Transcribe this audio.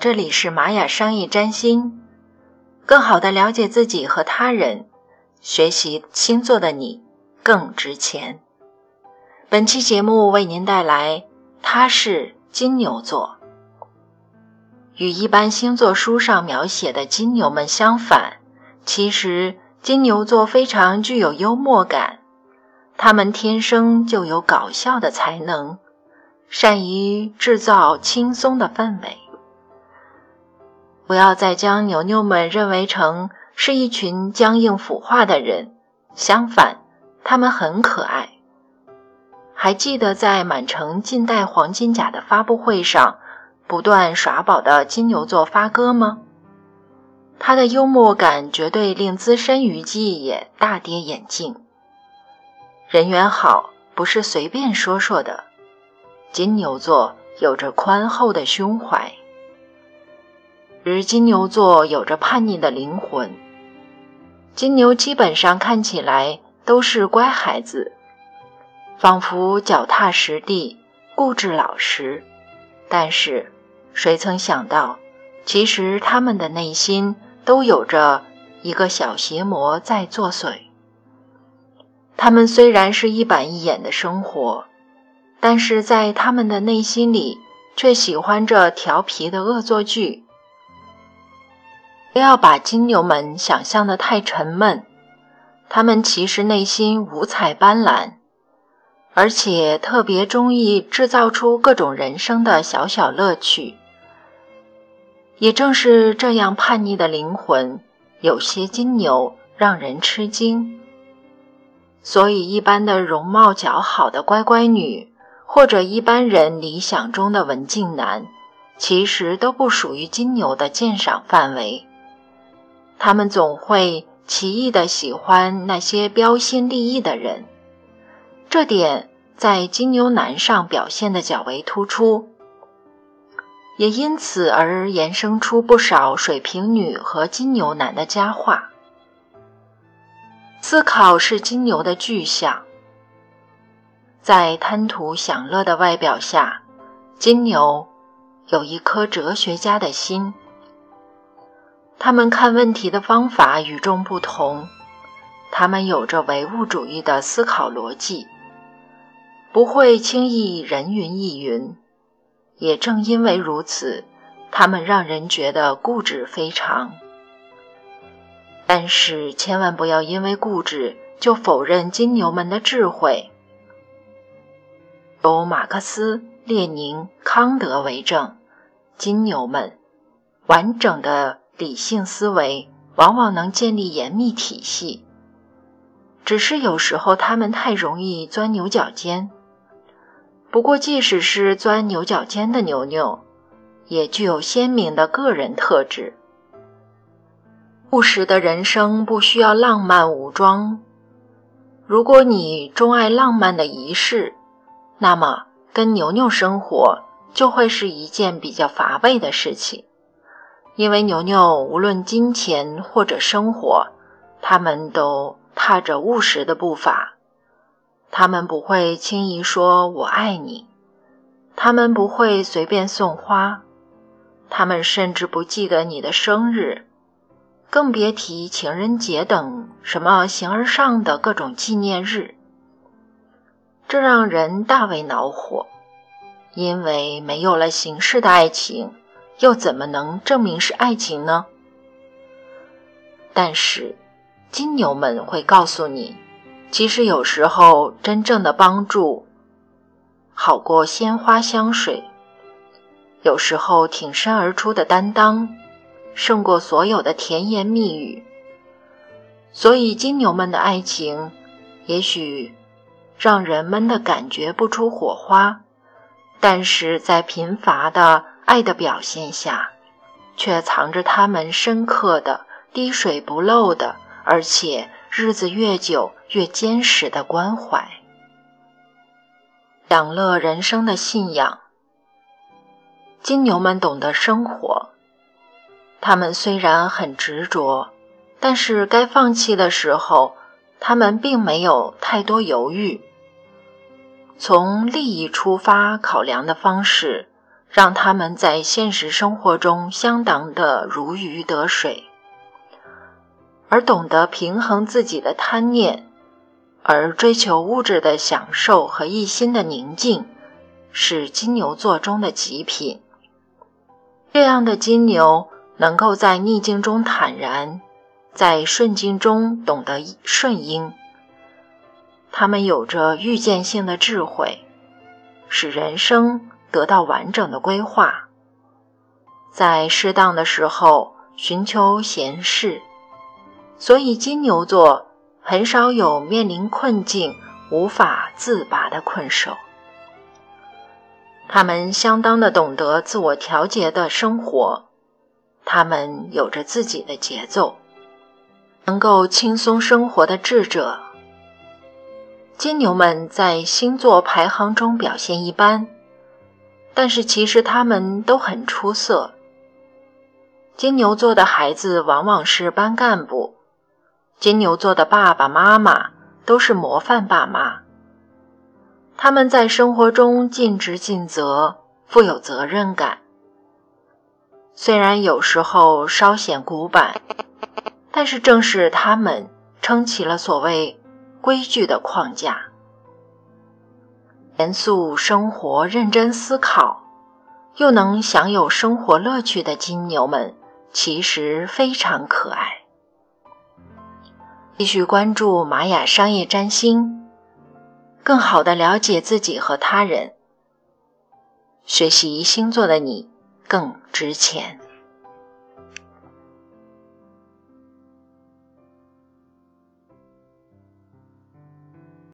这里是玛雅商业占星，更好的了解自己和他人，学习星座的你更值钱。本期节目为您带来，他是金牛座，与一般星座书上描写的金牛们相反，其实金牛座非常具有幽默感，他们天生就有搞笑的才能，善于制造轻松的氛围。不要再将牛牛们认为成是一群僵硬腐化的人，相反，他们很可爱。还记得在满城尽带黄金甲的发布会上，不断耍宝的金牛座发哥吗？他的幽默感绝对令资深娱记也大跌眼镜。人缘好不是随便说说的，金牛座有着宽厚的胸怀。而金牛座有着叛逆的灵魂，金牛基本上看起来都是乖孩子，仿佛脚踏实地、固执老实。但是，谁曾想到，其实他们的内心都有着一个小邪魔在作祟。他们虽然是一板一眼的生活，但是在他们的内心里，却喜欢着调皮的恶作剧。不要把金牛们想象的太沉闷，他们其实内心五彩斑斓，而且特别中意制造出各种人生的小小乐趣。也正是这样叛逆的灵魂，有些金牛让人吃惊。所以，一般的容貌姣好的乖乖女，或者一般人理想中的文静男，其实都不属于金牛的鉴赏范围。他们总会奇异的喜欢那些标新立异的人，这点在金牛男上表现的较为突出，也因此而衍生出不少水瓶女和金牛男的佳话。思考是金牛的具象，在贪图享乐的外表下，金牛有一颗哲学家的心。他们看问题的方法与众不同，他们有着唯物主义的思考逻辑，不会轻易人云亦云。也正因为如此，他们让人觉得固执非常。但是千万不要因为固执就否认金牛们的智慧。有马克思、列宁、康德为证，金牛们完整的。理性思维往往能建立严密体系，只是有时候他们太容易钻牛角尖。不过，即使是钻牛角尖的牛牛，也具有鲜明的个人特质。务实的人生不需要浪漫武装。如果你钟爱浪漫的仪式，那么跟牛牛生活就会是一件比较乏味的事情。因为牛牛无论金钱或者生活，他们都踏着务实的步伐。他们不会轻易说“我爱你”，他们不会随便送花，他们甚至不记得你的生日，更别提情人节等什么形而上的各种纪念日。这让人大为恼火，因为没有了形式的爱情。又怎么能证明是爱情呢？但是，金牛们会告诉你，其实有时候真正的帮助好过鲜花香水，有时候挺身而出的担当胜过所有的甜言蜜语。所以，金牛们的爱情也许让人们的感觉不出火花，但是在贫乏的。爱的表现下，却藏着他们深刻的、滴水不漏的，而且日子越久越坚实的关怀。享乐人生的信仰。金牛们懂得生活，他们虽然很执着，但是该放弃的时候，他们并没有太多犹豫。从利益出发考量的方式。让他们在现实生活中相当的如鱼得水，而懂得平衡自己的贪念，而追求物质的享受和一心的宁静，是金牛座中的极品。这样的金牛能够在逆境中坦然，在顺境中懂得顺应。他们有着预见性的智慧，使人生。得到完整的规划，在适当的时候寻求闲适，所以金牛座很少有面临困境无法自拔的困兽。他们相当的懂得自我调节的生活，他们有着自己的节奏，能够轻松生活的智者。金牛们在星座排行中表现一般。但是其实他们都很出色。金牛座的孩子往往是班干部，金牛座的爸爸妈妈都是模范爸妈。他们在生活中尽职尽责，富有责任感。虽然有时候稍显古板，但是正是他们撑起了所谓规矩的框架。严肃生活、认真思考，又能享有生活乐趣的金牛们，其实非常可爱。继续关注玛雅商业占星，更好的了解自己和他人，学习星座的你更值钱。